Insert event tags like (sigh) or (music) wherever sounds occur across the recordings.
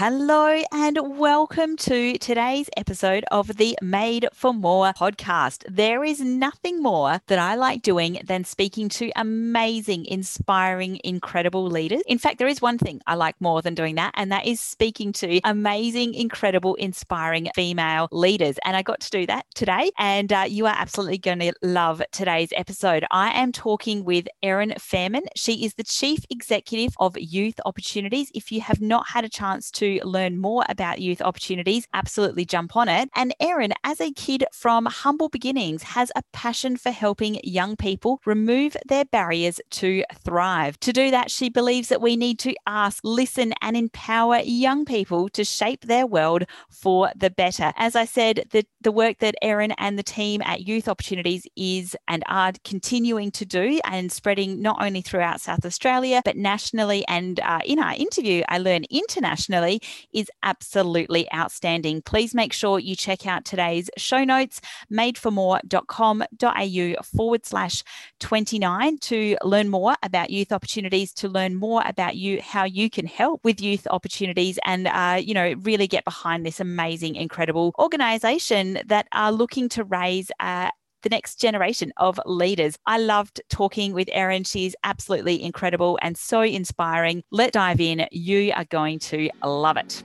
Hello, and welcome to today's episode of the Made for More podcast. There is nothing more that I like doing than speaking to amazing, inspiring, incredible leaders. In fact, there is one thing I like more than doing that, and that is speaking to amazing, incredible, inspiring female leaders. And I got to do that today, and uh, you are absolutely going to love today's episode. I am talking with Erin Faehrmann. She is the Chief Executive of Youth Opportunities. If you have not had a chance to learn more about youth opportunities, absolutely jump on it. And Erin, as a kid from humble beginnings, has a passion for helping young people remove their barriers to thrive. To do that, she believes that we need to ask, listen, and empower young people to shape their world for the better. As I said, the, the work that Erin and the team at Youth Opportunities is and are continuing to do and spreading not only throughout South Australia, but nationally. And uh, in our interview, I learned internationally is absolutely outstanding. Please make sure you check out today's show notes, madeformore.com.au forward slash 29 to learn more about youth opportunities, to learn more about you, how you can help with youth opportunities and, uh, you know, really get behind this amazing, incredible organization that are looking to raise uh, the next generation of leaders. I loved talking with Erin. She's absolutely incredible and so inspiring. Let's dive in. You are going to love it.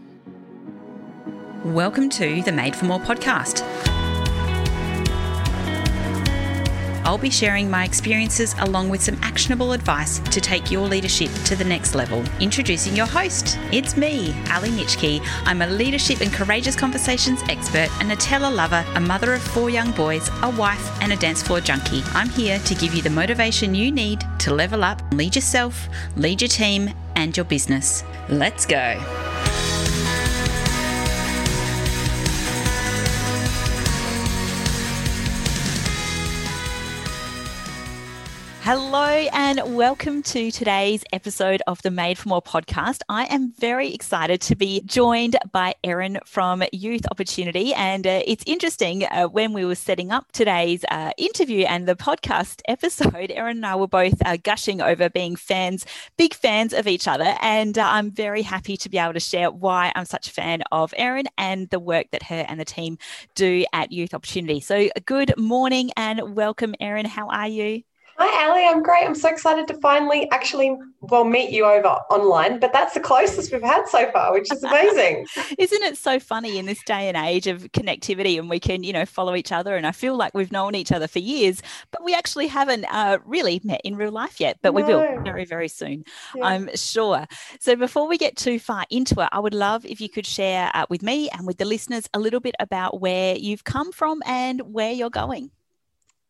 Welcome to the Made for More podcast. I'll be sharing my experiences along with some actionable advice to take your leadership to the next level. Introducing your host, it's me, Ali Nitschke. I'm a leadership and courageous conversations expert, a Nutella lover, a mother of four young boys, a wife, and a dance floor junkie. I'm here to give you the motivation you need to level up, lead yourself, lead your team, and your business. Let's go. Hello, and welcome to today's episode of the Made for More podcast. I am very excited to be joined by Erin from Youth Opportunity. And uh, it's interesting uh, when we were setting up today's uh, interview and the podcast (laughs) episode, Erin and I were both uh, gushing over being fans, big fans of each other. And uh, I'm very happy to be able to share why I'm such a fan of Erin and the work that her and the team do at Youth Opportunity. So, good morning and welcome, Erin. How are you? Hi, Ali. I'm great. I'm so excited to finally actually, well, meet you over online, but that's the closest we've had so far, which is amazing. (laughs) Isn't it so funny in this day and age of connectivity and we can, you know, follow each other? And I feel like we've known each other for years, but we actually haven't uh, really met in real life yet, but no. we will very, very soon, yeah. I'm sure. So before we get too far into it, I would love if you could share uh, with me and with the listeners a little bit about where you've come from and where you're going.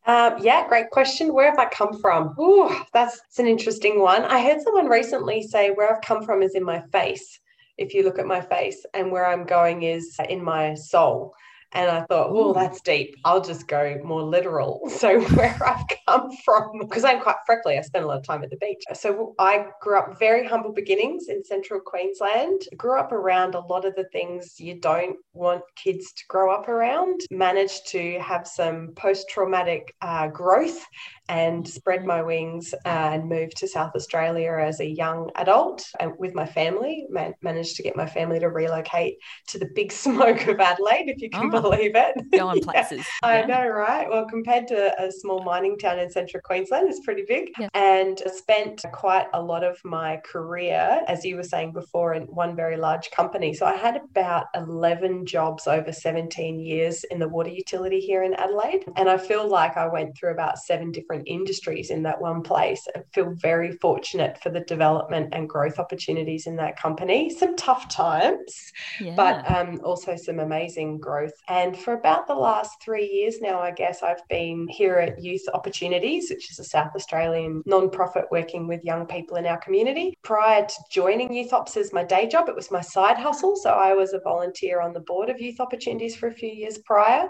Um, yeah, great question. Where have I come from? Ooh, that's, that's an interesting one. I heard someone recently say, Where I've come from is in my face. If you look at my face, and where I'm going is in my soul. And I thought, oh, that's deep. I'll just go more literal. (laughs) So, where I've come from, because I'm quite freckly, I spent a lot of time at the beach. So, I grew up very humble beginnings in central Queensland. Grew up around a lot of the things you don't want kids to grow up around. Managed to have some post traumatic uh, growth and spread my wings uh, and moved to South Australia as a young adult and with my family. Man- managed to get my family to relocate to the big (laughs) smoke of Adelaide, if you can oh, believe it. (laughs) Going places. yeah, I know, right? Well, compared to a small mining town in central Queensland, it's pretty big. Yeah. And spent quite a lot of my career, as you were saying before, in one very large company. So I had about 11 jobs over 17 years in the water utility here in Adelaide. And I feel like I went through about seven different different industries in that one place. I feel very fortunate for the development and growth opportunities in that company. Some tough times, yeah. but um, also some amazing growth. And for about the last three years now, I guess I've been here at Youth Opportunities, which is a South Australian non-profit working with young people in our community. Prior to joining Youth Ops as my day job, it was my side hustle. So I was a volunteer on the board of Youth Opportunities for a few years prior,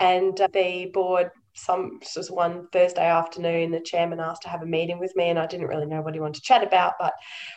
and uh, the board some just one Thursday afternoon, the chairman asked to have a meeting with me, and I didn't really know what he wanted to chat about, but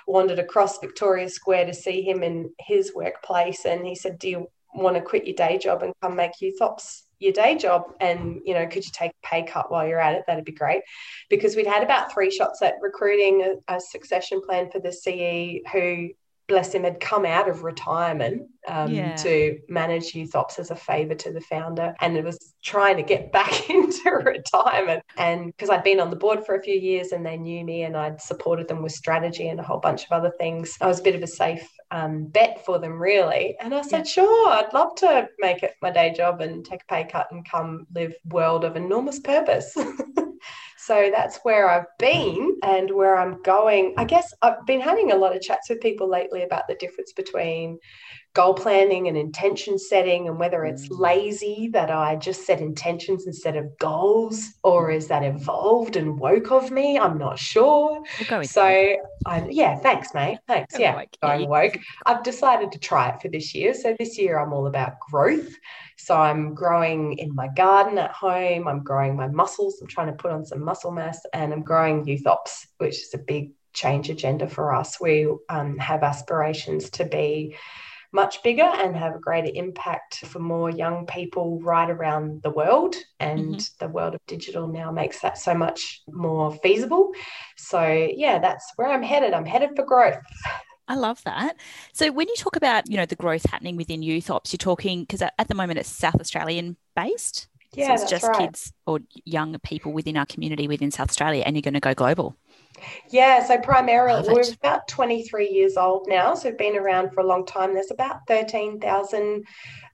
wandered across Victoria Square to see him in his workplace, and he said, "Do you want to quit your day job and come make youth ops your day job? And you know could you take a pay cut while you're at it? That'd be great. Because we'd had about three shots at recruiting a, a succession plan for the ce who bless him, had come out of retirement um, yeah. to manage Youth Ops as a favour to the founder. And it was trying to get (laughs) back into retirement. And because I'd been on the board for a few years and they knew me and I'd supported them with strategy and a whole bunch of other things, I was a bit of a safe um, bet for them, really. And I said, yeah. sure, I'd love to make it my day job and take a pay cut and come live world of enormous purpose. (laughs) So that's where I've been and where I'm going. I guess I've been having a lot of chats with people lately about the difference between goal planning and intention setting and whether it's mm. lazy that I just set intentions instead of goals or is that evolved and woke of me? I'm not sure. We'll so I yeah, thanks, mate. Thanks. yeah, woke. going woke. I've decided to try it for this year. So this year I'm all about growth. So I'm growing in my garden at home. I'm growing my muscles. I'm trying to put on some muscle mass and I'm growing youth ops, which is a big change agenda for us. We um, have aspirations to be much bigger and have a greater impact for more young people right around the world. And mm-hmm. the world of digital now makes that so much more feasible. So, yeah, that's where I'm headed. I'm headed for growth. I love that. So when you talk about, you know, the growth happening within youth ops, you're talking because at the moment it's South Australian based. Yeah, so it's just right. kids or young people within our community within South Australia, and you're going to go global. Yeah, so primarily we're about 23 years old now, so we've been around for a long time. There's about 13,000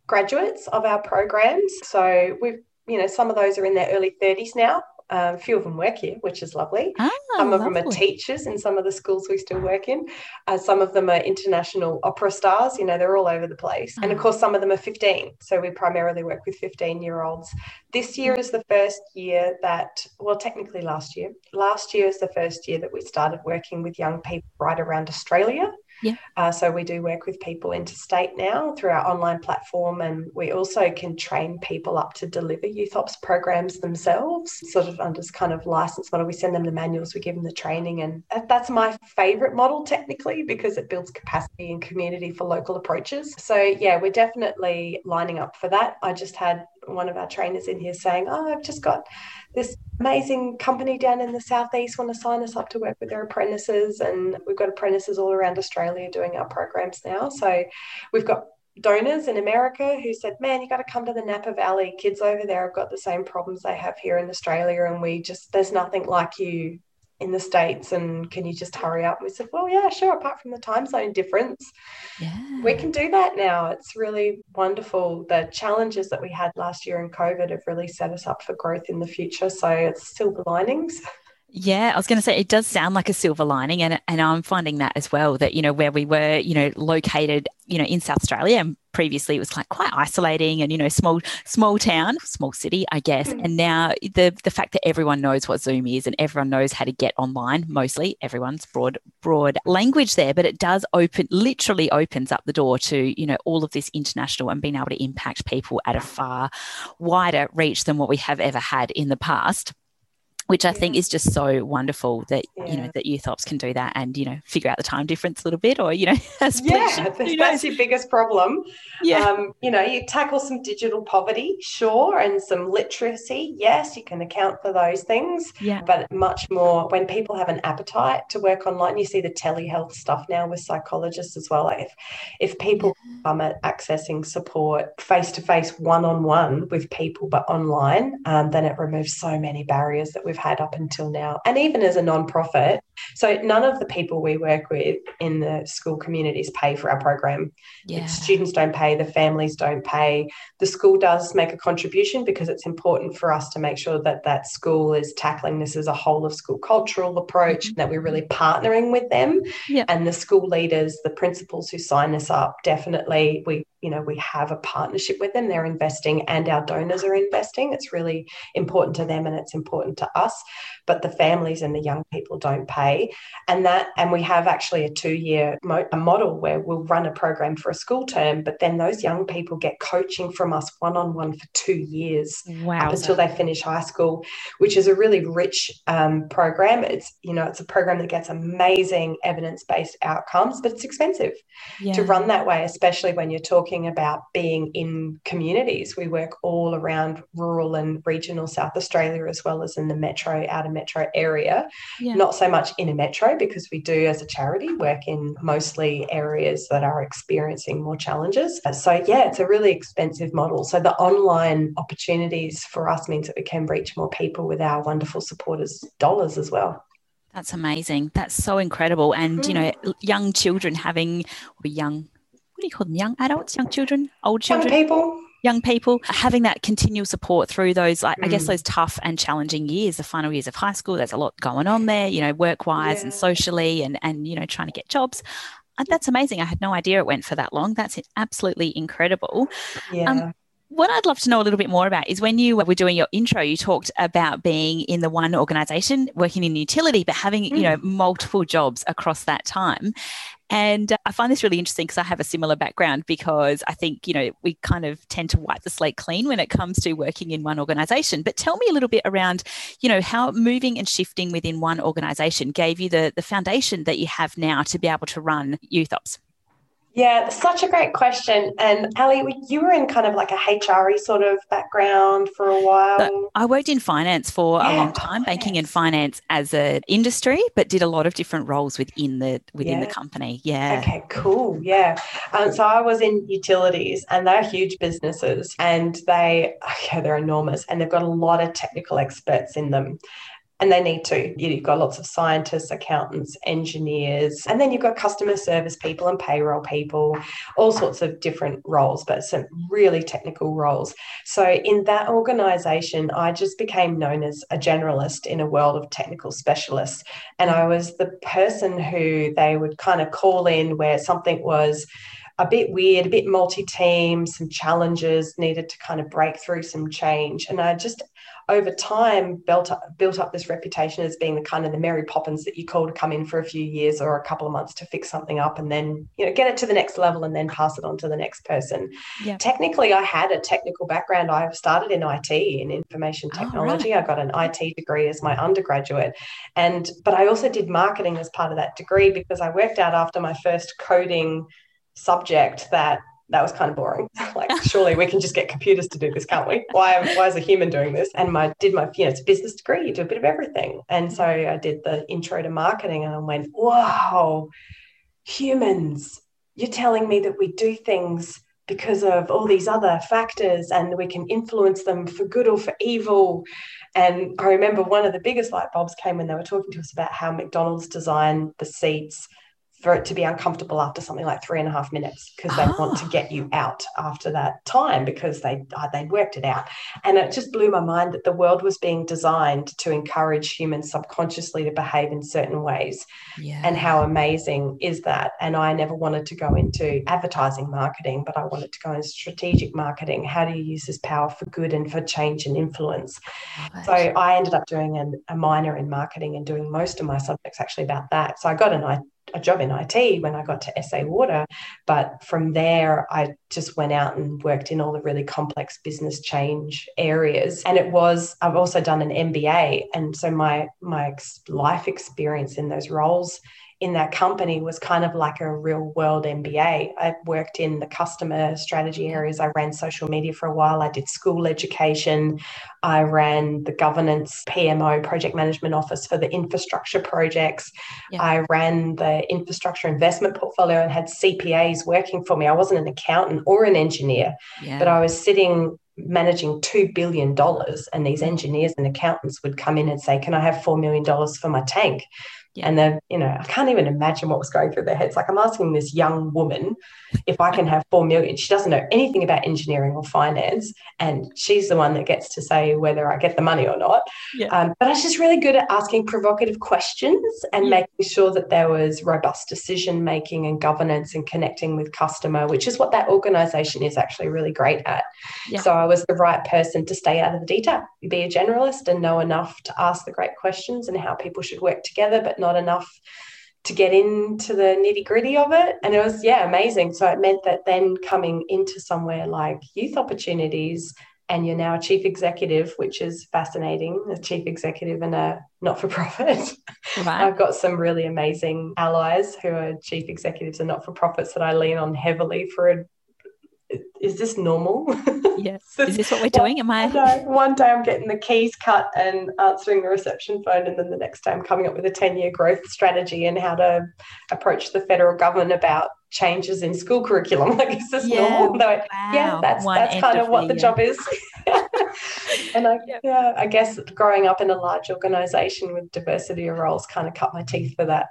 graduates of our programs. So we've, you know, some of those are in their early 30s now. Um, a few of them work here, which is lovely. Ah, some of lovely. them are teachers in some of the schools we still work in. Uh, some of them are international opera stars. You know, they're all over the place. And of ah. course, some of them are 15. So we primarily work with 15 year olds. This year is the first year that, well, technically last year. Last year is the first year that we started working with young people right around Australia. Yeah. Uh, so we do work with people interstate now through our online platform, and we also can train people up to deliver youth ops programs themselves, sort of under this kind of license model. We send them the manuals, we give them the training, and that's my favorite model technically because it builds capacity and community for local approaches. So yeah, we're definitely lining up for that. I just had one of our trainers in here saying, "Oh, I've just got this amazing company down in the southeast want to sign us up to work with their apprentices, and we've got apprentices all around Australia doing our programs now. So we've got donors in America who said, "Man, you got to come to the Napa Valley. Kids over there have got the same problems they have here in Australia, and we just there's nothing like you in the States and can you just hurry up? And we said, well, yeah, sure. Apart from the time zone difference, yeah. we can do that now. It's really wonderful. The challenges that we had last year in COVID have really set us up for growth in the future. So it's silver linings. (laughs) Yeah, I was going to say it does sound like a silver lining, and and I'm finding that as well. That you know where we were, you know, located, you know, in South Australia, and previously it was like quite isolating, and you know, small small town, small city, I guess. Mm. And now the the fact that everyone knows what Zoom is, and everyone knows how to get online. Mostly, everyone's broad broad language there, but it does open, literally opens up the door to you know all of this international and being able to impact people at a far wider reach than what we have ever had in the past which I think is just so wonderful that yeah. you know that youth ops can do that and you know figure out the time difference a little bit or you know (laughs) yeah that's your biggest problem. Yeah. Um, you know you tackle some digital poverty sure and some literacy yes you can account for those things yeah. but much more when people have an appetite to work online you see the telehealth stuff now with psychologists as well if if people yeah. come at accessing support face to face one on one with people but online um, then it removes so many barriers that we've had up until now, and even as a non-profit. So none of the people we work with in the school communities pay for our program. Yeah. The students don't pay, the families don't pay. The school does make a contribution because it's important for us to make sure that that school is tackling this as a whole of school cultural approach, mm-hmm. that we're really partnering with them. Yeah. And the school leaders, the principals who sign us up, definitely we you know we have a partnership with them they're investing and our donors are investing it's really important to them and it's important to us but the families and the young people don't pay and that and we have actually a two year mo- a model where we'll run a program for a school term but then those young people get coaching from us one on one for two years wow. up until they finish high school which is a really rich um, program it's you know it's a program that gets amazing evidence based outcomes but it's expensive yeah. to run that way especially when you're talking about being in communities we work all around rural and regional south australia as well as in the metro outer metro area yeah. not so much much in a metro because we do, as a charity, work in mostly areas that are experiencing more challenges. So, yeah, it's a really expensive model. So, the online opportunities for us means that we can reach more people with our wonderful supporters' dollars as well. That's amazing. That's so incredible. And, you know, mm. young children having, or young, what do you call them? Young adults, young children, old children? Young people young people having that continual support through those like, mm. i guess mm. those tough and challenging years the final years of high school there's a lot going on there you know work wise yeah. and socially and and you know trying to get jobs uh, that's amazing i had no idea it went for that long that's absolutely incredible yeah um, what I'd love to know a little bit more about is when you were doing your intro, you talked about being in the one organization, working in utility, but having, mm. you know, multiple jobs across that time. And uh, I find this really interesting because I have a similar background because I think, you know, we kind of tend to wipe the slate clean when it comes to working in one organization. But tell me a little bit around, you know, how moving and shifting within one organization gave you the, the foundation that you have now to be able to run youth ops. Yeah, such a great question. And Ali, you were in kind of like a HRE sort of background for a while. So I worked in finance for yeah, a long time, banking and finance as an industry, but did a lot of different roles within the within yeah. the company. Yeah. Okay, cool. Yeah. Um, so I was in utilities, and they're huge businesses, and they (sighs) yeah, they're enormous, and they've got a lot of technical experts in them and they need to. You've got lots of scientists, accountants, engineers, and then you've got customer service people and payroll people, all sorts of different roles, but some really technical roles. So in that organization, I just became known as a generalist in a world of technical specialists. And I was the person who they would kind of call in where something was a bit weird, a bit multi team, some challenges needed to kind of break through some change. And I just over time built up, built up this reputation as being the kind of the Mary Poppins that you call to come in for a few years or a couple of months to fix something up and then you know get it to the next level and then pass it on to the next person. Yeah. Technically, I had a technical background. I started in IT in information oh, technology. Oh, right. I got an IT degree as my undergraduate, and but I also did marketing as part of that degree because I worked out after my first coding subject that that was kind of boring. (laughs) like, surely we can just get computers to do this, can't we? Why, why is a human doing this? And my did my, you know, it's a business degree, you do a bit of everything. And so I did the intro to marketing and I went, wow, humans, you're telling me that we do things because of all these other factors and we can influence them for good or for evil. And I remember one of the biggest light bulbs came when they were talking to us about how McDonald's designed the seats for it to be uncomfortable after something like three and a half minutes because they want to ah. get you out after that time because they uh, they worked it out and it just blew my mind that the world was being designed to encourage humans subconsciously to behave in certain ways yeah. and how amazing is that and I never wanted to go into advertising marketing but I wanted to go into strategic marketing how do you use this power for good and for change and influence right. so I ended up doing an, a minor in marketing and doing most of my subjects actually about that so I got an a job in IT when I got to SA Water. But from there, I just went out and worked in all the really complex business change areas. And it was, I've also done an MBA. And so my, my life experience in those roles in that company was kind of like a real world MBA. I worked in the customer strategy areas. I ran social media for a while. I did school education. I ran the governance PMO project management office for the infrastructure projects. Yeah. I ran the infrastructure investment portfolio and had CPAs working for me. I wasn't an accountant or an engineer, yeah. but I was sitting managing $2 billion and these engineers and accountants would come in and say can i have $4 million for my tank yeah. And then, you know, I can't even imagine what was going through their heads. Like I'm asking this young woman if I can have four million. She doesn't know anything about engineering or finance. And she's the one that gets to say whether I get the money or not. Yeah. Um, but I was just really good at asking provocative questions and yeah. making sure that there was robust decision making and governance and connecting with customer, which is what that organization is actually really great at. So I was the right person to stay out of the detail, be a generalist and know enough to ask the great questions and how people should work together, but not enough to get into the nitty gritty of it. And it was, yeah, amazing. So it meant that then coming into somewhere like youth opportunities, and you're now a chief executive, which is fascinating, a chief executive in a not for profit. (laughs) I've got some really amazing allies who are chief executives and not for profits that I lean on heavily for is this normal? Yeah. (laughs) Is this what we're doing? Am I? One day I'm getting the keys cut and answering the reception phone, and then the next day I'm coming up with a 10 year growth strategy and how to approach the federal government about changes in school curriculum. (laughs) Like, is this yeah, normal? Wow. Yeah, that's, that's kind of what the, the job is. (laughs) and I, yep. yeah, I guess growing up in a large organization with diversity of roles kind of cut my teeth for that.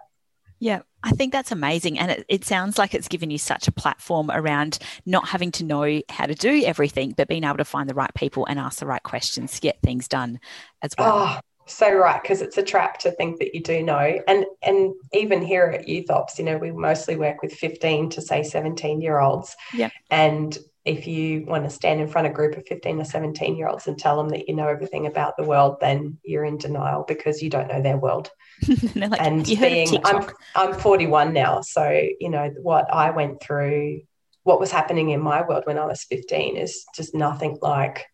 Yeah, I think that's amazing. And it, it, sounds like it's given you such a platform around not having to know how to do everything, but being able to find the right people and ask the right questions to get things done as well. Oh, so right, because it's a trap to think that you do know. And and even here at Youth Ops, you know, we mostly work with 15 to say 17 year olds. Yeah. And if you want to stand in front of a group of 15 or 17 year olds and tell them that you know everything about the world, then you're in denial because you don't know their world. (laughs) like, and being, I'm, I'm 41 now. So, you know, what I went through, what was happening in my world when I was 15 is just nothing like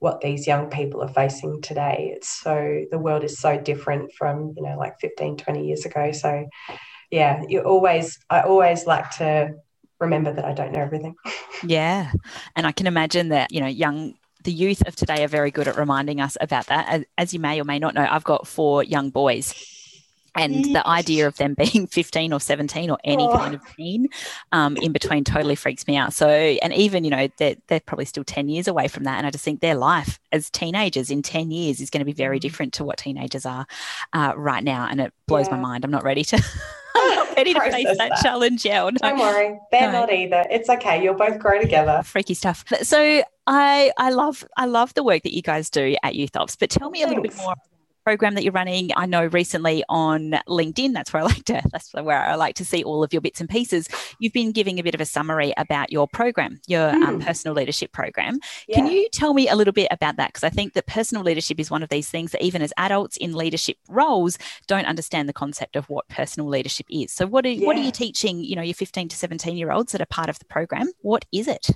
what these young people are facing today. It's so, the world is so different from, you know, like 15, 20 years ago. So, yeah, you always, I always like to remember that I don't know everything. yeah. And I can imagine that, you know, young the youth of today are very good at reminding us about that. As, as you may or may not know, I've got four young boys and the idea of them (laughs) being 15 or 17 or any oh. kind of teen um, in between totally freaks me out so and even you know they're, they're probably still 10 years away from that and i just think their life as teenagers in 10 years is going to be very mm. different to what teenagers are uh, right now and it blows yeah. my mind i'm not ready to (laughs) I'm not ready to face that, that, challenge yet. No. Don't worry, they're no. not either. It's okay. You'll both grow together. Freaky stuff. So I I love I love the work that you guys do at Youth Ops. But tell me Thanks. a little bit more program that you're running. I know recently on LinkedIn, that's where I like to (laughs) that's where I like to see all of your bits and pieces. You've been giving a bit of a summary about your program, your mm. um, hmm. personal leadership program. Yeah. Can you tell me a little bit about that? Because I think that personal leadership is one of these things that even as adults in leadership roles don't understand the concept of what personal leadership is. So what are yeah. what are you teaching? You know, your 15 to 17 year olds that are part of the program. What is it?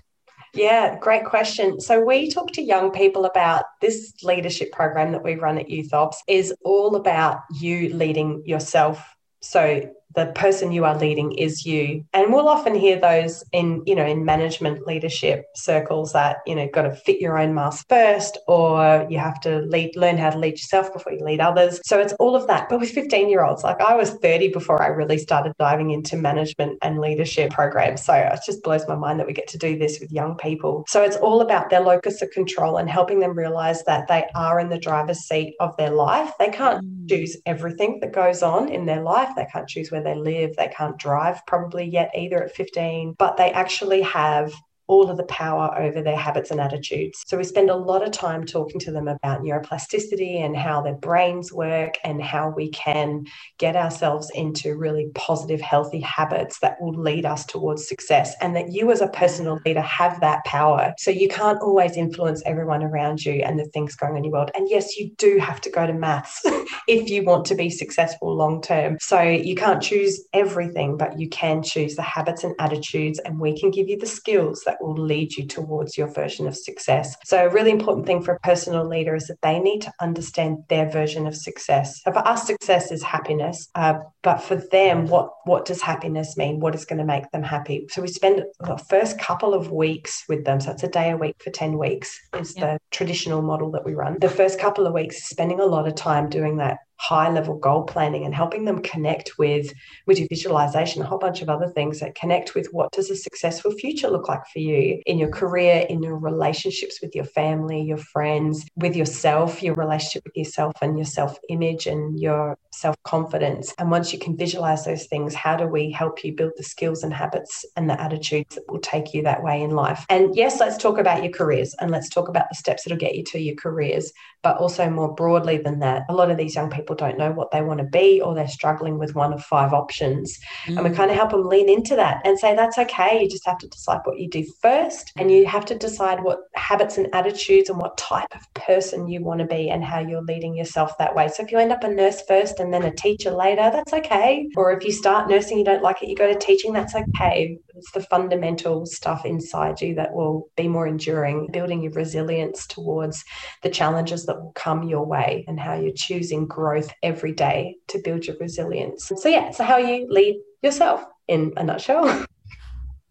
Yeah, great question. So we talk to young people about this leadership program that we run at Youth Ops is all about you leading yourself. So the person you are leading is you. And we'll often hear those in you know in management leadership circles that you know got to fit your own mask first or you have to lead learn how to lead yourself before you lead others. So it's all of that. But with 15 year olds like i was 30 before i really started diving into management and leadership programs. So it just blows my mind that we get to do this with young people. So it's all about their locus of control and helping them realize that they are in the driver's seat of their life. They can't mm. choose everything that goes on in their life. They can't choose where where they live. They can't drive probably yet either at 15, but they actually have all of the power over their habits and attitudes. So we spend a lot of time talking to them about neuroplasticity and how their brains work and how we can get ourselves into really positive, healthy habits that will lead us towards success. And that you, as a personal leader, have that power. So you can't always influence everyone around you and the things going on in your world. And yes, you do have to go to maths (laughs) if you want to be successful long term. So you can't choose everything, but you can choose the habits and attitudes, and we can give you the skills that will lead you towards your version of success. So, a really important thing for a personal leader is that they need to understand their version of success. So, for us, success is happiness, uh, but for them, what what does happiness mean? What is going to make them happy? So, we spend the first couple of weeks with them. So, it's a day a week for ten weeks is yeah. the traditional model that we run. The first couple of weeks, spending a lot of time doing that high level goal planning and helping them connect with with your visualization a whole bunch of other things that connect with what does a successful future look like for you in your career in your relationships with your family your friends with yourself your relationship with yourself and your self image and your self confidence and once you can visualize those things how do we help you build the skills and habits and the attitudes that will take you that way in life? And yes let's talk about your careers and let's talk about the steps that'll get you to your careers but also more broadly than that a lot of these young people people don't know what they want to be or they're struggling with one of five options. Mm. And we kind of help them lean into that and say, that's okay. You just have to decide what you do first. And you have to decide what habits and attitudes and what type of person you want to be and how you're leading yourself that way. So if you end up a nurse first and then a teacher later, that's okay. Or if you start nursing, you don't like it, you go to teaching, that's okay. It's the fundamental stuff inside you that will be more enduring, building your resilience towards the challenges that will come your way and how you're choosing growth every day to build your resilience. So, yeah, so how you lead yourself in a nutshell.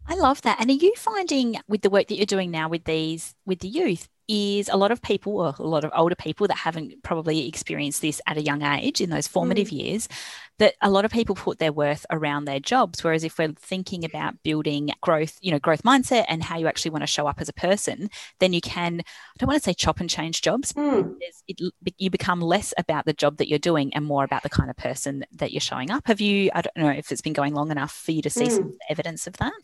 I love that. And are you finding with the work that you're doing now with these, with the youth, is a lot of people, or a lot of older people that haven't probably experienced this at a young age in those formative mm. years, that a lot of people put their worth around their jobs. Whereas if we're thinking about building growth, you know, growth mindset and how you actually want to show up as a person, then you can, I don't want to say chop and change jobs. Mm. It, you become less about the job that you're doing and more about the kind of person that you're showing up. Have you, I don't know if it's been going long enough for you to see mm. some evidence of that?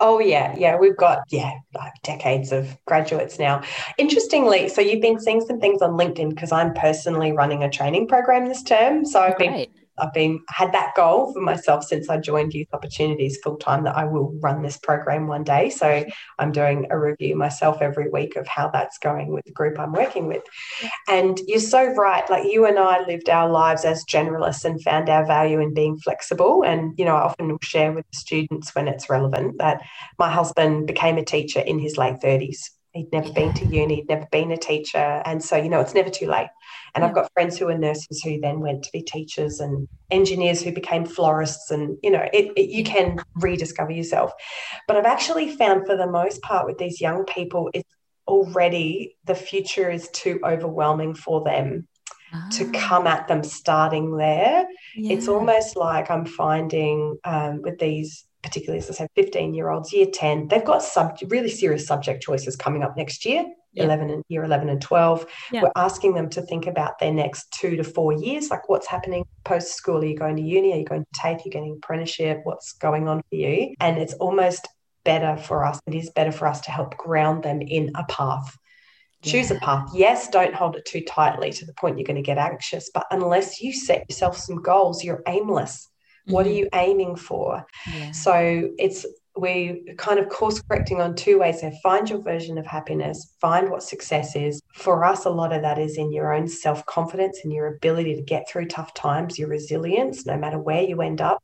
Oh yeah, yeah, we've got yeah like decades of graduates now. Interestingly, so you've been seeing some things on LinkedIn because I'm personally running a training program this term. So I've been I've been had that goal for myself since I joined Youth Opportunities full time that I will run this program one day. So I'm doing a review myself every week of how that's going with the group I'm working with. And you're so right. Like you and I lived our lives as generalists and found our value in being flexible. And you know, I often will share with students when it's relevant that my husband became a teacher in his late 30s. He'd never been to uni, he'd never been a teacher. And so, you know, it's never too late. And. I've got friends who are nurses who then went to be teachers and engineers who became florists. And, you know, it, it, you can rediscover yourself. But I've actually found for the most part with these young people, it's already the future is too overwhelming for them. To ah. come at them starting there. Yeah. It's almost like I'm finding um, with these particularly as I say, 15 year olds, year 10, they've got sub- really serious subject choices coming up next year, yeah. 11 and year 11 and 12. Yeah. We're asking them to think about their next two to four years, like what's happening post school. Are you going to uni? Are you going to TAFE? Are you getting apprenticeship? What's going on for you? And it's almost better for us. It is better for us to help ground them in a path. Choose yeah. a path. Yes, don't hold it too tightly to the point you're going to get anxious. But unless you set yourself some goals, you're aimless what are mm-hmm. you aiming for? So it's we kind of course correcting on two ways there. Find your version of happiness, find what success is. For us, a lot of that is in your own self confidence and your ability to get through tough times, your resilience, no matter where you end up.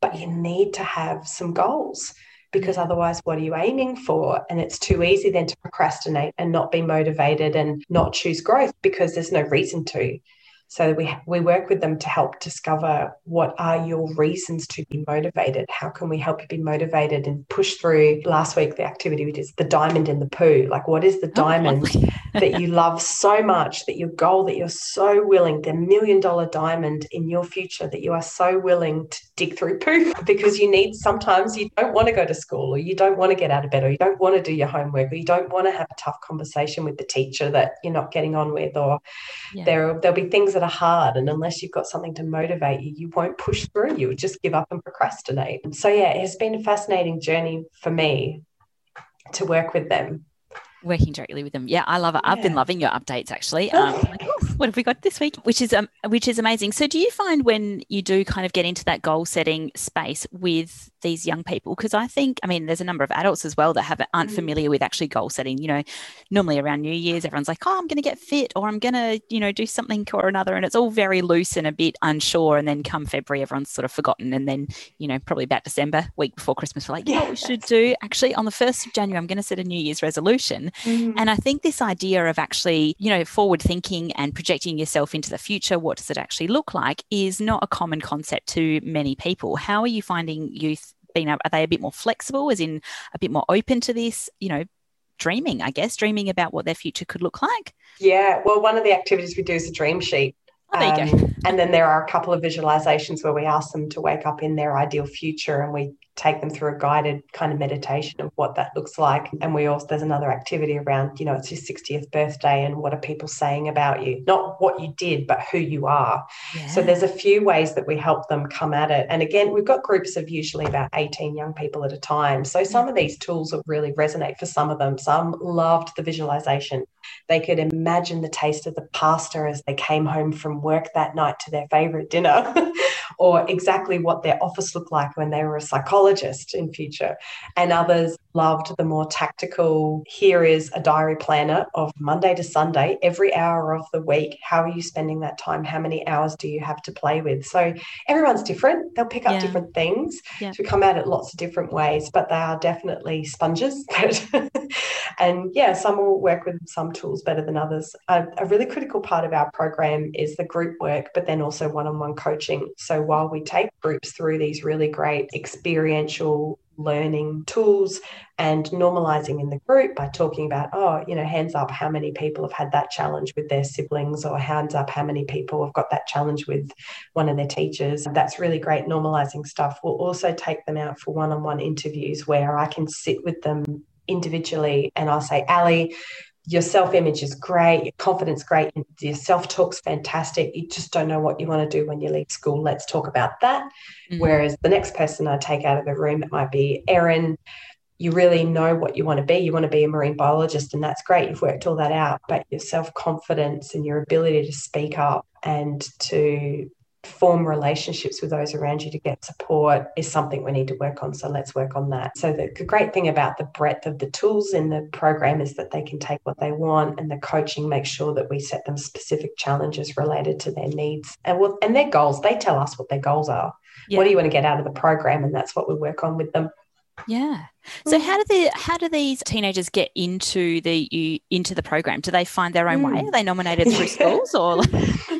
But you need to have some goals because otherwise, what are you aiming for? And it's too easy then to procrastinate and not be motivated and not choose growth because there's no reason to. So we we work with them to help discover what are your reasons to be motivated. How can we help you be motivated and push through? Last week the activity we did is the diamond in the poo. Like what is the oh, diamond oh, that you love so much that your goal that you're so willing, the million dollar diamond in your future that you are so willing to dig through poo (laughs) because you need sometimes you don't want to go to school or you don't want to get out of bed or you don't want to do your homework or you don't want to have a tough conversation with the teacher that you're not getting on with or yeah. there there'll be things that are hard and unless you've got something to motivate you you won't push through you would just give up and procrastinate so yeah it has been a fascinating journey for me to work with them working directly with them. Yeah, I love it. Yeah. I've been loving your updates actually. Um, like, (laughs) what have we got this week? Which is um, which is amazing. So, do you find when you do kind of get into that goal setting space with these young people because I think, I mean, there's a number of adults as well that have aren't mm. familiar with actually goal setting. You know, normally around New Year's, everyone's like, "Oh, I'm going to get fit," or "I'm going to, you know, do something or another," and it's all very loose and a bit unsure. And then come February, everyone's sort of forgotten, and then you know, probably about December, week before Christmas, we're like, "Yeah, we should do." Actually, on the first of January, I'm going to set a New Year's resolution, mm. and I think this idea of actually, you know, forward thinking and projecting yourself into the future, what does it actually look like, is not a common concept to many people. How are you finding youth being, are they a bit more flexible as in a bit more open to this you know dreaming i guess dreaming about what their future could look like yeah well one of the activities we do is a dream sheet Oh, there you go. Um, and then there are a couple of visualizations where we ask them to wake up in their ideal future and we take them through a guided kind of meditation of what that looks like. And we also, there's another activity around, you know, it's your 60th birthday and what are people saying about you? Not what you did, but who you are. Yeah. So there's a few ways that we help them come at it. And again, we've got groups of usually about 18 young people at a time. So some of these tools will really resonate for some of them. Some loved the visualization. They could imagine the taste of the pasta as they came home from work that night to their favorite dinner, (laughs) or exactly what their office looked like when they were a psychologist in future. And others loved the more tactical here is a diary planner of Monday to Sunday, every hour of the week. How are you spending that time? How many hours do you have to play with? So everyone's different. They'll pick up yeah. different things yeah. to come at it lots of different ways, but they are definitely sponges. (laughs) and yeah, some will work with some tools better than others. A, a really critical part of our program is the group work, but then also one on one coaching. So while we take groups through these really great experiential learning tools and normalizing in the group by talking about, oh, you know, hands up, how many people have had that challenge with their siblings, or hands up, how many people have got that challenge with one of their teachers. That's really great normalizing stuff. We'll also take them out for one on one interviews where I can sit with them individually and I'll say, Ali, your self image is great, your confidence great, your self talk's fantastic. You just don't know what you want to do when you leave school. Let's talk about that. Mm-hmm. Whereas the next person I take out of the room, it might be Erin. You really know what you want to be. You want to be a marine biologist, and that's great. You've worked all that out, but your self confidence and your ability to speak up and to form relationships with those around you to get support is something we need to work on. So let's work on that. So the great thing about the breadth of the tools in the program is that they can take what they want and the coaching makes sure that we set them specific challenges related to their needs and well, and their goals. They tell us what their goals are. Yeah. What do you want to get out of the program? And that's what we work on with them. Yeah. So how do the how do these teenagers get into the into the program? Do they find their own mm. way? Are they nominated through (laughs) schools or?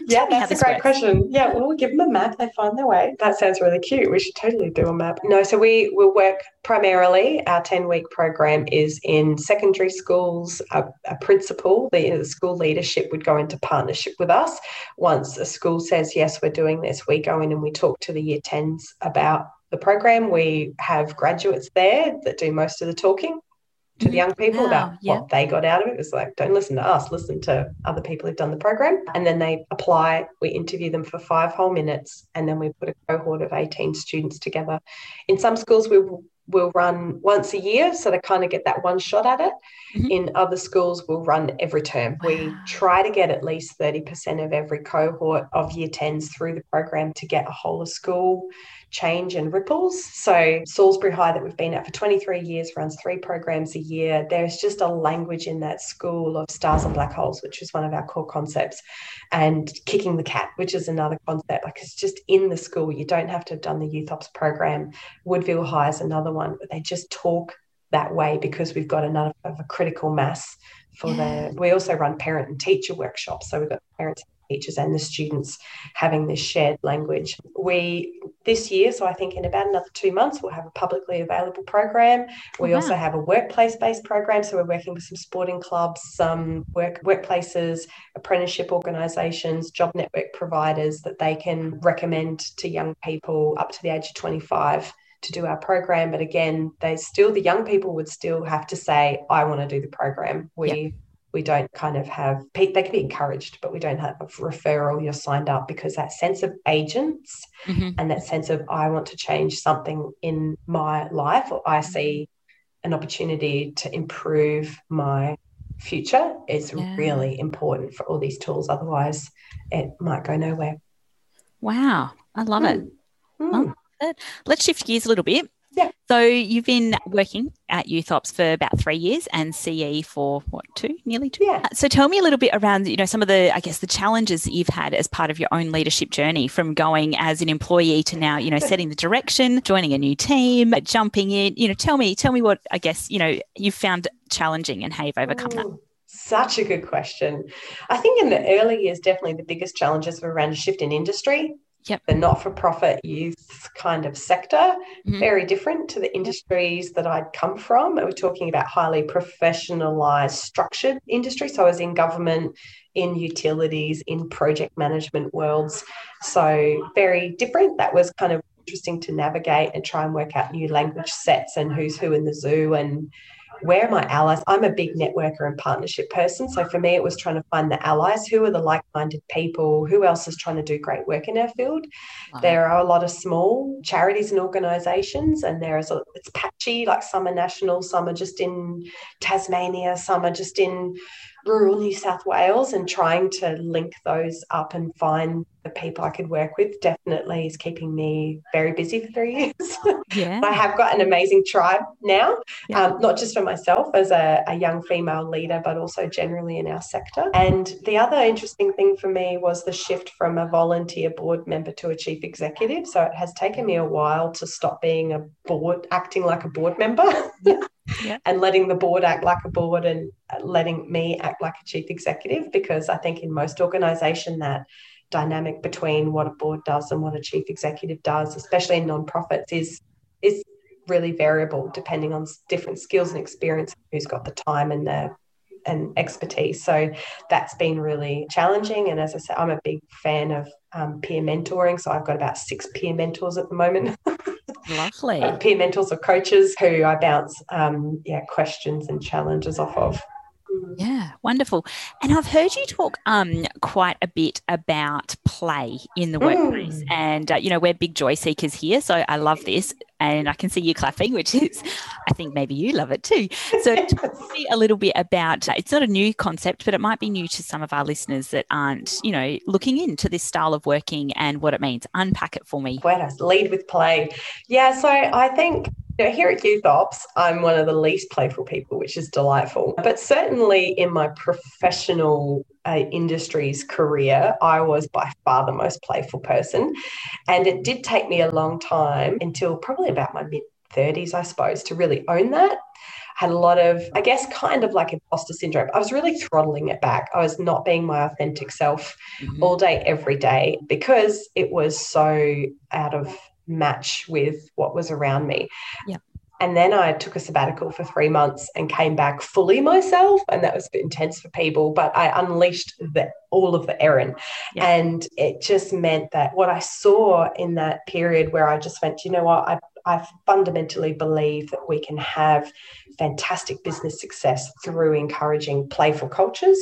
Yeah, that's a great works. question. Yeah, well, we give them a map. They find their way. That sounds really cute. We should totally do a map. No, so we will work primarily. Our ten week program is in secondary schools. A, a principal, the, the school leadership would go into partnership with us. Once a school says yes, we're doing this, we go in and we talk to the year tens about the program. We have graduates there that do most of the talking to the mm-hmm. young people about yeah. what they got out of it. It's like, don't listen to us, listen to other people who've done the program. And then they apply, we interview them for five whole minutes, and then we put a cohort of 18 students together. In some schools, we will run once a year, so they kind of get that one shot at it. Mm-hmm. In other schools, we'll run every term. Wow. We try to get at least 30% of every cohort of year 10s through the program to get a whole of school change and ripples. So, Salisbury High, that we've been at for 23 years, runs three programs a year. There's just a language in that school of stars and black holes, which is one of our core concepts, and kicking the cat, which is another concept. Like it's just in the school. You don't have to have done the Youth Ops program. Woodville High is another one, but they just talk that way because we've got enough of a critical mass for yeah. the we also run parent and teacher workshops so we've got parents teachers and the students having this shared language. We this year, so I think in about another two months, we'll have a publicly available program. We wow. also have a workplace-based program, so we're working with some sporting clubs, some work workplaces, apprenticeship organisations, job network providers that they can recommend to young people up to the age of 25 to do our program. But again, they still the young people would still have to say, I want to do the program. We yep we don't kind of have they can be encouraged but we don't have a referral you're signed up because that sense of agents mm-hmm. and that sense of i want to change something in my life or i see an opportunity to improve my future is yeah. really important for all these tools otherwise it might go nowhere wow i love mm. it mm. let's shift gears a little bit yeah. So you've been working at Youth Ops for about three years and CE for what, two, nearly two? Yeah. So tell me a little bit around, you know, some of the, I guess, the challenges that you've had as part of your own leadership journey from going as an employee to now, you know, setting the direction, joining a new team, jumping in. You know, tell me, tell me what I guess, you know, you've found challenging and how you've overcome that. Such a good question. I think in the early years, definitely the biggest challenges were around a shift in industry Yep. The not for profit youth kind of sector, mm-hmm. very different to the industries that I'd come from. We're talking about highly professionalized, structured industry. So I was in government, in utilities, in project management worlds. So very different. That was kind of interesting to navigate and try and work out new language sets and who's who in the zoo and where are my allies? I'm a big networker and partnership person. So for me, it was trying to find the allies. Who are the like minded people? Who else is trying to do great work in our field? Wow. There are a lot of small charities and organizations, and there is a, it's patchy, like some are national, some are just in Tasmania, some are just in rural New South Wales and trying to link those up and find the people I could work with definitely is keeping me very busy for three years. (laughs) Yeah. I have got an amazing tribe now, yeah. um, not just for myself as a, a young female leader, but also generally in our sector. And the other interesting thing for me was the shift from a volunteer board member to a chief executive. So it has taken me a while to stop being a board, acting like a board member. (laughs) Yeah. Yeah. and letting the board act like a board and letting me act like a chief executive because I think in most organization that dynamic between what a board does and what a chief executive does, especially in nonprofits, is is really variable depending on different skills and experience, who's got the time and the and expertise. So that's been really challenging. And as I said, I'm a big fan of um, peer mentoring. So I've got about six peer mentors at the moment. (laughs) Lovely. peer mentors or coaches who I bounce um, yeah questions and challenges off of. Yeah, wonderful. And I've heard you talk um, quite a bit about play in the workplace. Mm. And, uh, you know, we're big joy seekers here. So I love this. And I can see you clapping, which is, I think maybe you love it too. So talk me a little bit about it's not a new concept, but it might be new to some of our listeners that aren't, you know, looking into this style of working and what it means. Unpack it for me. Does lead with play? Yeah. So I think now, here at Youth Ops, I'm one of the least playful people, which is delightful. But certainly in my professional uh, industries career, I was by far the most playful person. And it did take me a long time until probably about my mid 30s, I suppose, to really own that had a lot of, I guess, kind of like imposter syndrome. I was really throttling it back. I was not being my authentic self mm-hmm. all day, every day, because it was so out of match with what was around me. Yeah. And then I took a sabbatical for three months and came back fully myself. And that was a bit intense for people, but I unleashed the, all of the Erin. Yeah. And it just meant that what I saw in that period where I just went, you know what, I, I fundamentally believe that we can have fantastic business success through encouraging playful cultures.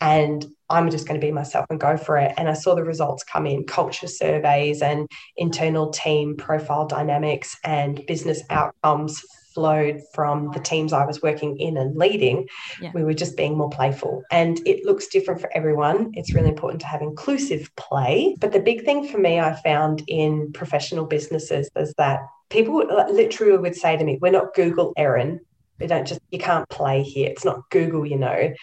And I'm just going to be myself and go for it. And I saw the results come in culture surveys and internal team profile dynamics and business outcomes flowed from the teams I was working in and leading. Yeah. We were just being more playful. And it looks different for everyone. It's really important to have inclusive play. But the big thing for me, I found in professional businesses is that people literally would say to me, We're not Google Erin. We don't just, you can't play here. It's not Google, you know.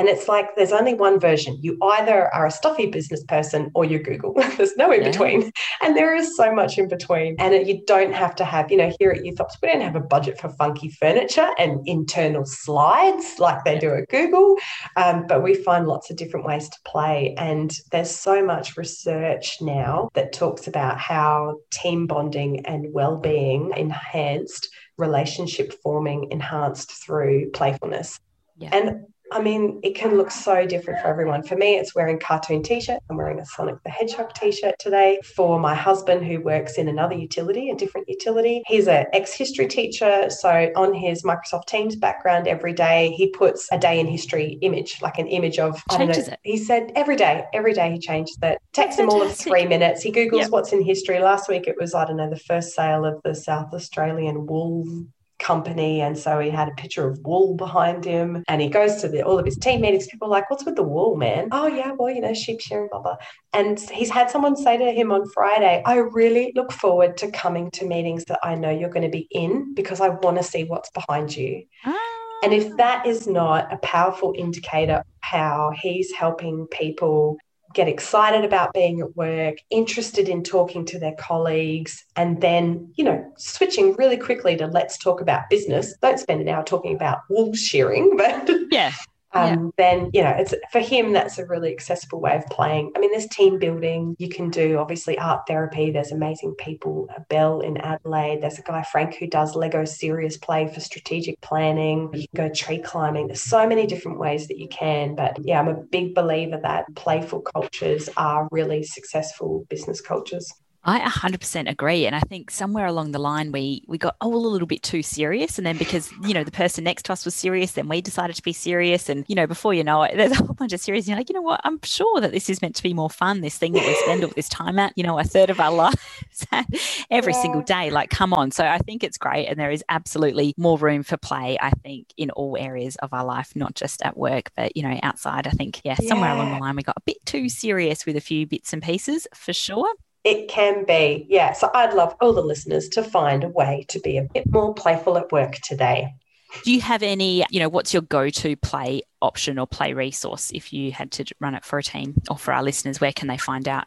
And it's like there's only one version. You either are a stuffy business person or you're Google. (laughs) there's no in yeah. between. And there is so much in between. And you don't have to have, you know, here at Youthops, we don't have a budget for funky furniture and internal slides like they do at Google. Um, but we find lots of different ways to play. And there's so much research now that talks about how team bonding and well-being enhanced relationship forming enhanced through playfulness. Yeah. And I mean, it can look so different for everyone. For me, it's wearing cartoon t-shirt. I'm wearing a Sonic the Hedgehog t-shirt today. For my husband, who works in another utility, a different utility, he's an ex-history teacher. So on his Microsoft Teams background every day, he puts a day in history image, like an image of changes know, it. He said every day, every day he changes it. Takes him all of three minutes. He Googles yep. what's in history. Last week it was, I don't know, the first sale of the South Australian wool company. And so he had a picture of wool behind him. And he goes to the, all of his team meetings. People are like, What's with the wool, man? Oh, yeah, well, you know, sheep shearing, blah, blah. And he's had someone say to him on Friday, I really look forward to coming to meetings that I know you're going to be in because I want to see what's behind you. Ah. And if that is not a powerful indicator how he's helping people get excited about being at work, interested in talking to their colleagues, and then, you know, switching really quickly to let's talk about business. Don't spend an hour talking about wool shearing, (laughs) but yeah, um, yeah. then you know it's for him that's a really accessible way of playing. I mean there's team building. You can do obviously art therapy. There's amazing people. Bell in adelaide. There's a guy frank who does lego serious play for strategic planning. You can go tree climbing. There's so many different ways that you can. But yeah i'm a big believer that playful cultures are really successful business cultures I 100% agree. And I think somewhere along the line, we, we got all a little bit too serious. And then because, you know, the person next to us was serious, then we decided to be serious. And, you know, before you know it, (laughs) there's a whole bunch of serious. You're like, you know what? I'm sure that this is meant to be more fun, this thing that we spend all this time at, you know, a third of our (laughs) lives (laughs) every yeah. single day. Like, come on. So I think it's great. And there is absolutely more room for play, I think, in all areas of our life, not just at work, but, you know, outside. I think, yeah, somewhere yeah. along the line, we got a bit too serious with a few bits and pieces for sure. It can be, yeah. So I'd love all the listeners to find a way to be a bit more playful at work today. Do you have any, you know, what's your go to play option or play resource if you had to run it for a team or for our listeners? Where can they find out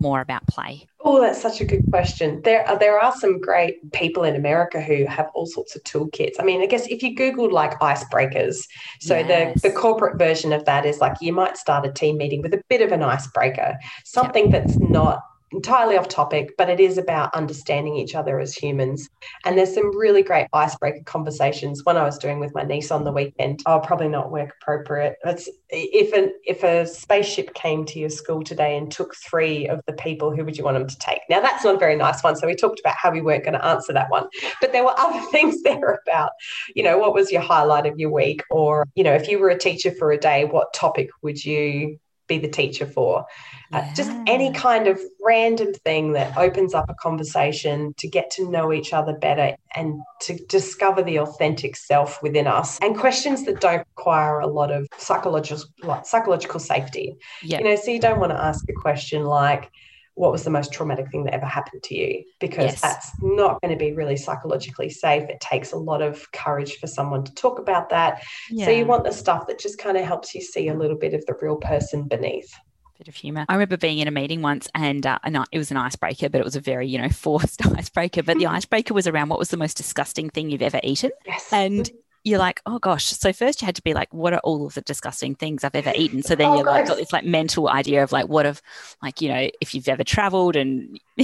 more about play? Oh, that's such a good question. There are, there are some great people in America who have all sorts of toolkits. I mean, I guess if you Googled like icebreakers, so yes. the, the corporate version of that is like you might start a team meeting with a bit of an icebreaker, something yep. that's not entirely off topic, but it is about understanding each other as humans. And there's some really great icebreaker conversations. One I was doing with my niece on the weekend. Oh, probably not work appropriate. It's if an if a spaceship came to your school today and took three of the people, who would you want them to take? Now that's not a very nice one. So we talked about how we weren't going to answer that one, but there were other (laughs) things there about, you know, what was your highlight of your week, or you know, if you were a teacher for a day, what topic would you be the teacher for. Yeah. Uh, just any kind of random thing that opens up a conversation to get to know each other better and to discover the authentic self within us and questions that don't require a lot of psychological psychological safety. Yeah. You know, so you don't want to ask a question like, what was the most traumatic thing that ever happened to you because yes. that's not going to be really psychologically safe it takes a lot of courage for someone to talk about that yeah. so you want the stuff that just kind of helps you see a little bit of the real person beneath bit of humor. I remember being in a meeting once and uh, it was an icebreaker, but it was a very, you know, forced (laughs) icebreaker. But the icebreaker was around what was the most disgusting thing you've ever eaten. Yes. And you're like, oh gosh. So first you had to be like, what are all of the disgusting things I've ever eaten? So then oh, you're like got this like mental idea of like what of like, you know, if you've ever traveled and (laughs)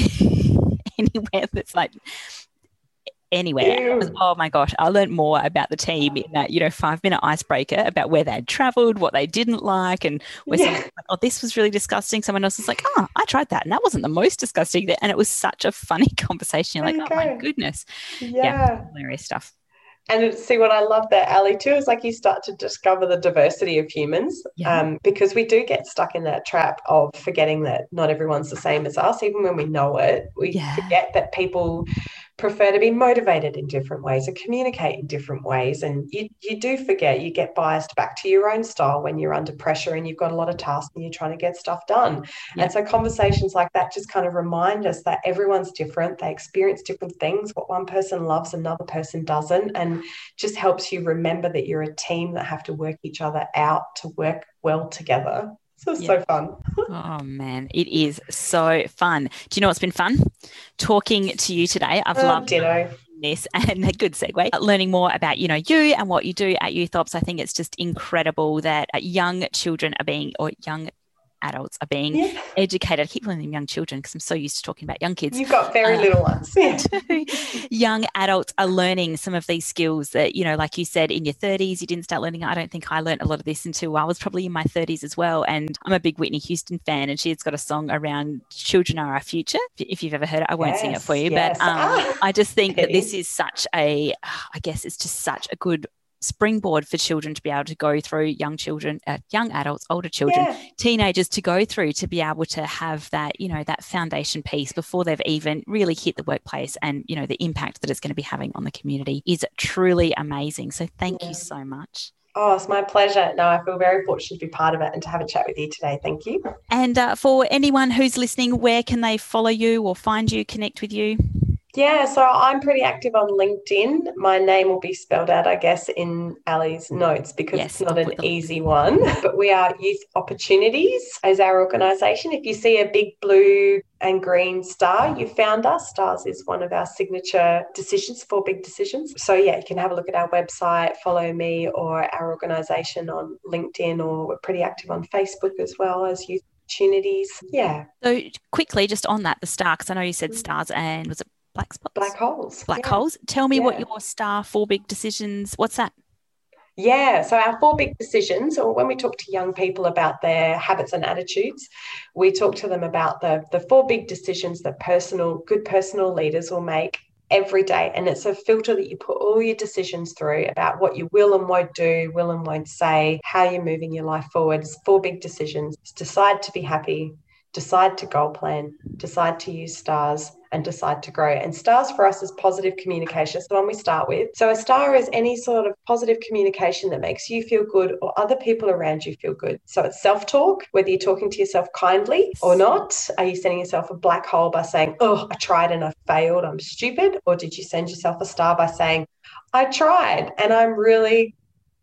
anywhere that's like anywhere. Was, oh my gosh, I learned more about the team in that, you know, five minute icebreaker about where they'd traveled, what they didn't like, and where yeah. like, oh, this was really disgusting. Someone else was like, oh, I tried that, and that wasn't the most disgusting. And it was such a funny (laughs) conversation. You're like, okay. oh my goodness. Yeah. yeah, hilarious stuff and see what I love there, Ali, too, is like you start to discover the diversity of humans yeah. um, because we do get stuck in that trap of forgetting that not everyone's the same as us. Even when we know it, we yeah. forget that people prefer to be motivated in different ways and communicate in different ways. And you, you do forget, you get biased back to your own style when you're under pressure and you've got a lot of tasks and you're trying to get stuff done. Yeah. And so conversations like that just kind of remind us that everyone's different. They experience different things. What one person loves, another person doesn't. And just helps you remember that you're a team that have to work each other out to work well together. (laughs) So yeah. so fun. oh man, it is so fun. Do you know what's been fun? Talking to you today. I've oh, loved ditto this (laughs) and a good segue learning more about you know you and what you do at youth ops i think it's just incredible that uh, young children are being or young adults are being yeah. educated. I keep calling them young children because I'm so used to talking about young kids. You've got very uh, little ones. (laughs) young adults are learning some of these skills that, you know, like you said, in your 30s, you didn't start learning. I don't think I learned a lot of this until I was probably in my 30s as well. And I'm a big Whitney Houston fan, and she's got a song around children are our future. If you've ever heard it, I won't yes, sing it for you. Yes. But um, ah, I just think that this (laughs) is such a, I guess it's just such a good springboard for children to be able to go through young children uh, young adults older children yeah. teenagers to go through to be able to have that you know that foundation piece before they've even really hit the workplace and you know the impact that it's going to be having on the community is truly amazing so thank yeah. you so much Oh, it's my pleasure. No, I feel very fortunate to be part of it and to have a chat with you today. Thank you. And uh, for anyone who's listening, where can they follow you or find you, connect with you? Yeah, so I'm pretty active on LinkedIn. My name will be spelled out, I guess, in Ali's notes because yes, it's not an easy one. (laughs) But we are Youth Opportunities as our organisation. If you see a big blue and green star, you found us. Stars is one of our signature decisions for big decisions. So yeah, you can have a look at our website, follow me or our organisation on LinkedIn, or we're pretty active on Facebook as well as Youth opportunities. Yeah. So quickly, just on that, the star, because I know you said mm. stars and was it black spots? Black holes. Black yeah. holes. Tell me yeah. what your star four big decisions, what's that? Yeah, so our four big decisions, or when we talk to young people about their habits and attitudes, we talk to them about the, the four big decisions that personal, good personal leaders will make every day. And it's a filter that you put all your decisions through about what you will and won't do, will and won't say, how you're moving your life forward. It's four big decisions. Decide to be happy, decide to goal plan, decide to use stars, and decide to grow. And stars for us is positive communication. It's the one we start with. So a star is any sort of positive communication that makes you feel good or other people around you feel good. So it's self talk, whether you're talking to yourself kindly or not. Are you sending yourself a black hole by saying, Oh, I tried and I failed, I'm stupid? Or did you send yourself a star by saying, I tried and I'm really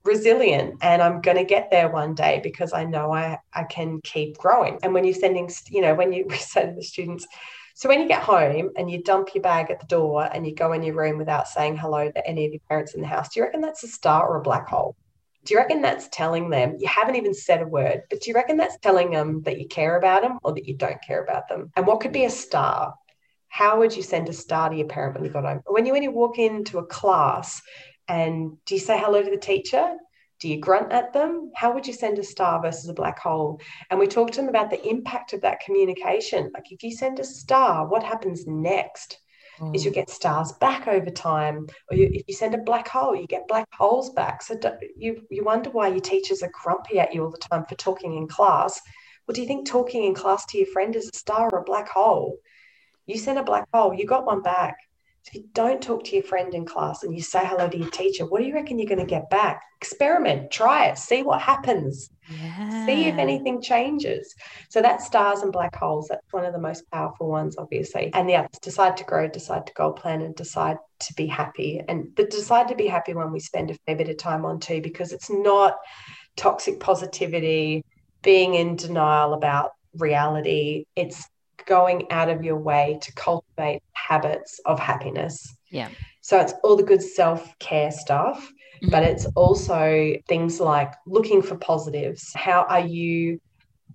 resilient and I'm going to get there one day because I know I, I can keep growing. And when you're sending, you know, when you (laughs) say to the students, so when you get home and you dump your bag at the door and you go in your room without saying hello to any of your parents in the house, do you reckon that's a star or a black hole? Do you reckon that's telling them you haven't even said a word, but do you reckon that's telling them that you care about them or that you don't care about them? And what could be a star? How would you send a star to your parent when you got home? When you when you walk into a class and do you say hello to the teacher? Do you grunt at them? How would you send a star versus a black hole? And we talked to them about the impact of that communication. Like if you send a star, what happens next? Mm. Is you get stars back over time, or you, if you send a black hole, you get black holes back. So you you wonder why your teachers are grumpy at you all the time for talking in class. Well, do you think talking in class to your friend is a star or a black hole? You send a black hole, you got one back. If you don't talk to your friend in class and you say hello to your teacher, what do you reckon you're going to get back? Experiment, try it, see what happens. Yeah. See if anything changes. So that stars and black holes, that's one of the most powerful ones, obviously. And the others decide to grow, decide to goal plan, and decide to be happy. And the decide to be happy one we spend a fair bit of time on too, because it's not toxic positivity, being in denial about reality. It's going out of your way to cultivate habits of happiness. Yeah. So it's all the good self care stuff, mm-hmm. but it's also things like looking for positives. How are you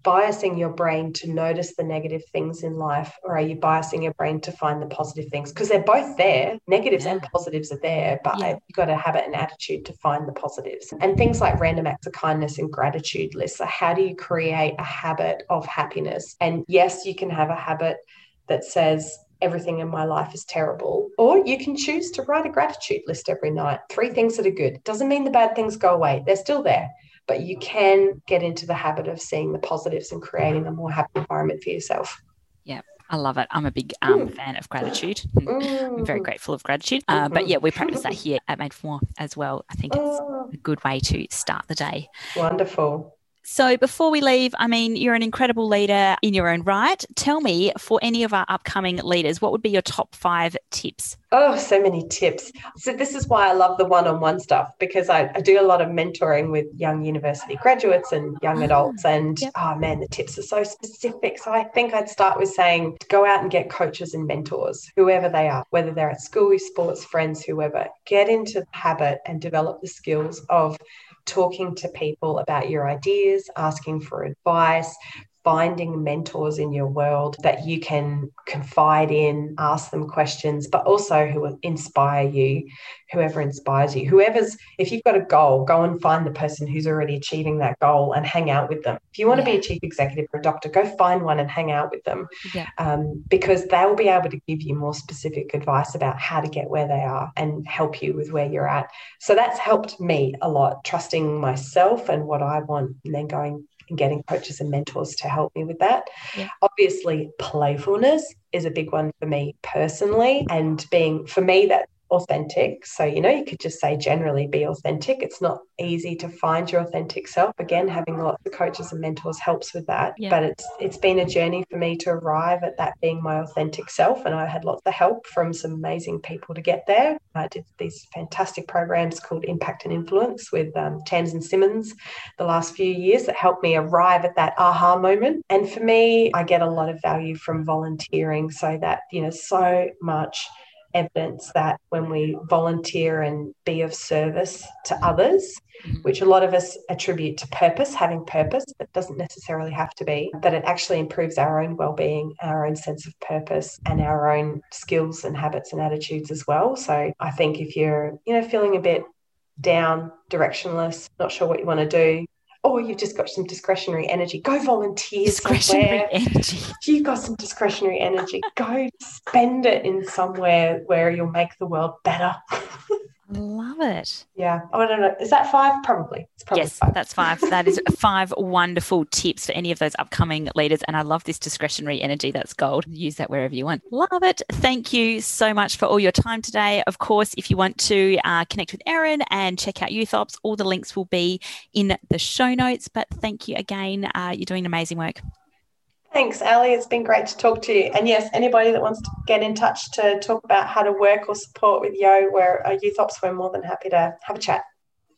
biasing your brain to notice the negative things in life or are you biasing your brain to find the positive things because they're both there negatives yeah. and positives are there but yeah. you've got to have it an attitude to find the positives and things like random acts of kindness and gratitude lists so how do you create a habit of happiness and yes you can have a habit that says everything in my life is terrible. Or you can choose to write a gratitude list every night. Three things that are good. Doesn't mean the bad things go away, they're still there but you can get into the habit of seeing the positives and creating a more happy environment for yourself. Yeah. I love it. I'm a big um, mm. fan of gratitude. Mm. (laughs) I'm very grateful of gratitude. Uh, mm-hmm. But yeah, we practice that here at Made for More as well. I think it's oh. a good way to start the day. Wonderful. So, before we leave, I mean, you're an incredible leader in your own right. Tell me, for any of our upcoming leaders, what would be your top five tips? Oh, so many tips. So, this is why I love the one on one stuff because I, I, do a lot of mentoring with young university graduates and young ah, adults. And yep. oh man, the tips are so specific. So, I think I'd start with saying go out and get coaches and mentors, whoever they are, whether they're at school, sports, friends, whoever. Get into the habit and develop the skills of talking to people about your ideas, asking for advice, finding mentors in your world that you can confide in, ask them questions, but also who will inspire you, whoever inspires you. Whoever's, if you've got a goal, go and find the person who's already achieving that goal and hang out with them. If you want yeah. to be a chief executive or a doctor, go find one and hang out with them yeah. um, because they will be able to give you more specific advice about how to get where they are and help you with where you're at. So that's helped me a lot, trusting myself and what I want, and then going and getting coaches and mentors to help me with that. Yeah. Obviously, playfulness is a big one for me personally. And being, for me, that authentic. So, you know, you could just say generally be authentic. It's not easy to find your authentic self. Again, having lots of coaches and mentors helps with that. Yeah. But it's it's been a journey for me to arrive at that being my authentic self. And I had lots of help from some amazing people to get there. I did these fantastic programs called Impact and Influence with um, Tamsin Simmons the last few years that helped me arrive at that aha moment. And for me, I get a lot of value from volunteering so that, you know, so much evidence that when we volunteer and be of service to others, mm-hmm. which a lot of us attribute to purpose, having purpose, but doesn't necessarily have to be, that it actually improves our own well-being, our own sense of purpose, and our own skills and habits and attitudes as well. So I think if you're, you know, feeling a bit down, directionless, not sure what you want to do, or you've just got some discretionary energy, go volunteer discretionary somewhere. energy. If you've got some discretionary energy, go spend it in somewhere where you'll make the world better. Love it. Yeah. I don't know. Is that five? Probably. probably yes, five. that's five. That is (laughs) five wonderful tips for any of those upcoming leaders. And I love this discretionary energy. That's gold. Use that wherever you want. Love it. Thank you so much for all your time today. Of course, if you want to uh, connect with Erin and check out Youth Ops, all the links will be in the show notes. But thank you again. Uh, you're doing amazing work. Thanks, Ali. It's been great to talk to you. And yes, anybody that wants to get in touch to talk about how to work or support with Yo, we're a Youth Ops, we're more than happy to have a chat.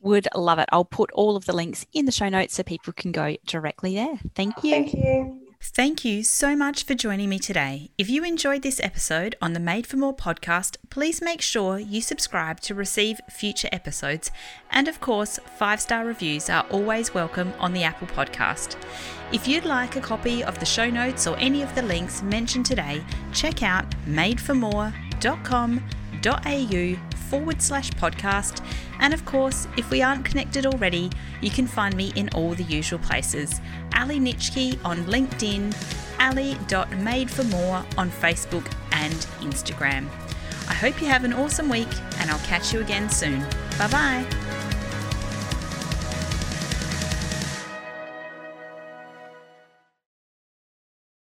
Would love it. I'll put all of the links in the show notes so people can go directly there. Thank you. Thank you. Thank you so much for joining me today. If you enjoyed this episode on the Made for More podcast, please make sure you subscribe to receive future episodes. And of course, five star reviews are always welcome on the Apple podcast. If you'd like a copy of the show notes or any of the links mentioned today, check out madeformore.com.au forward slash podcast. And of course, if we aren't connected already, you can find me in all the usual places Ali Nitschke on LinkedIn, ali.madeformore on Facebook and Instagram. I hope you have an awesome week, and I'll catch you again soon. Bye bye.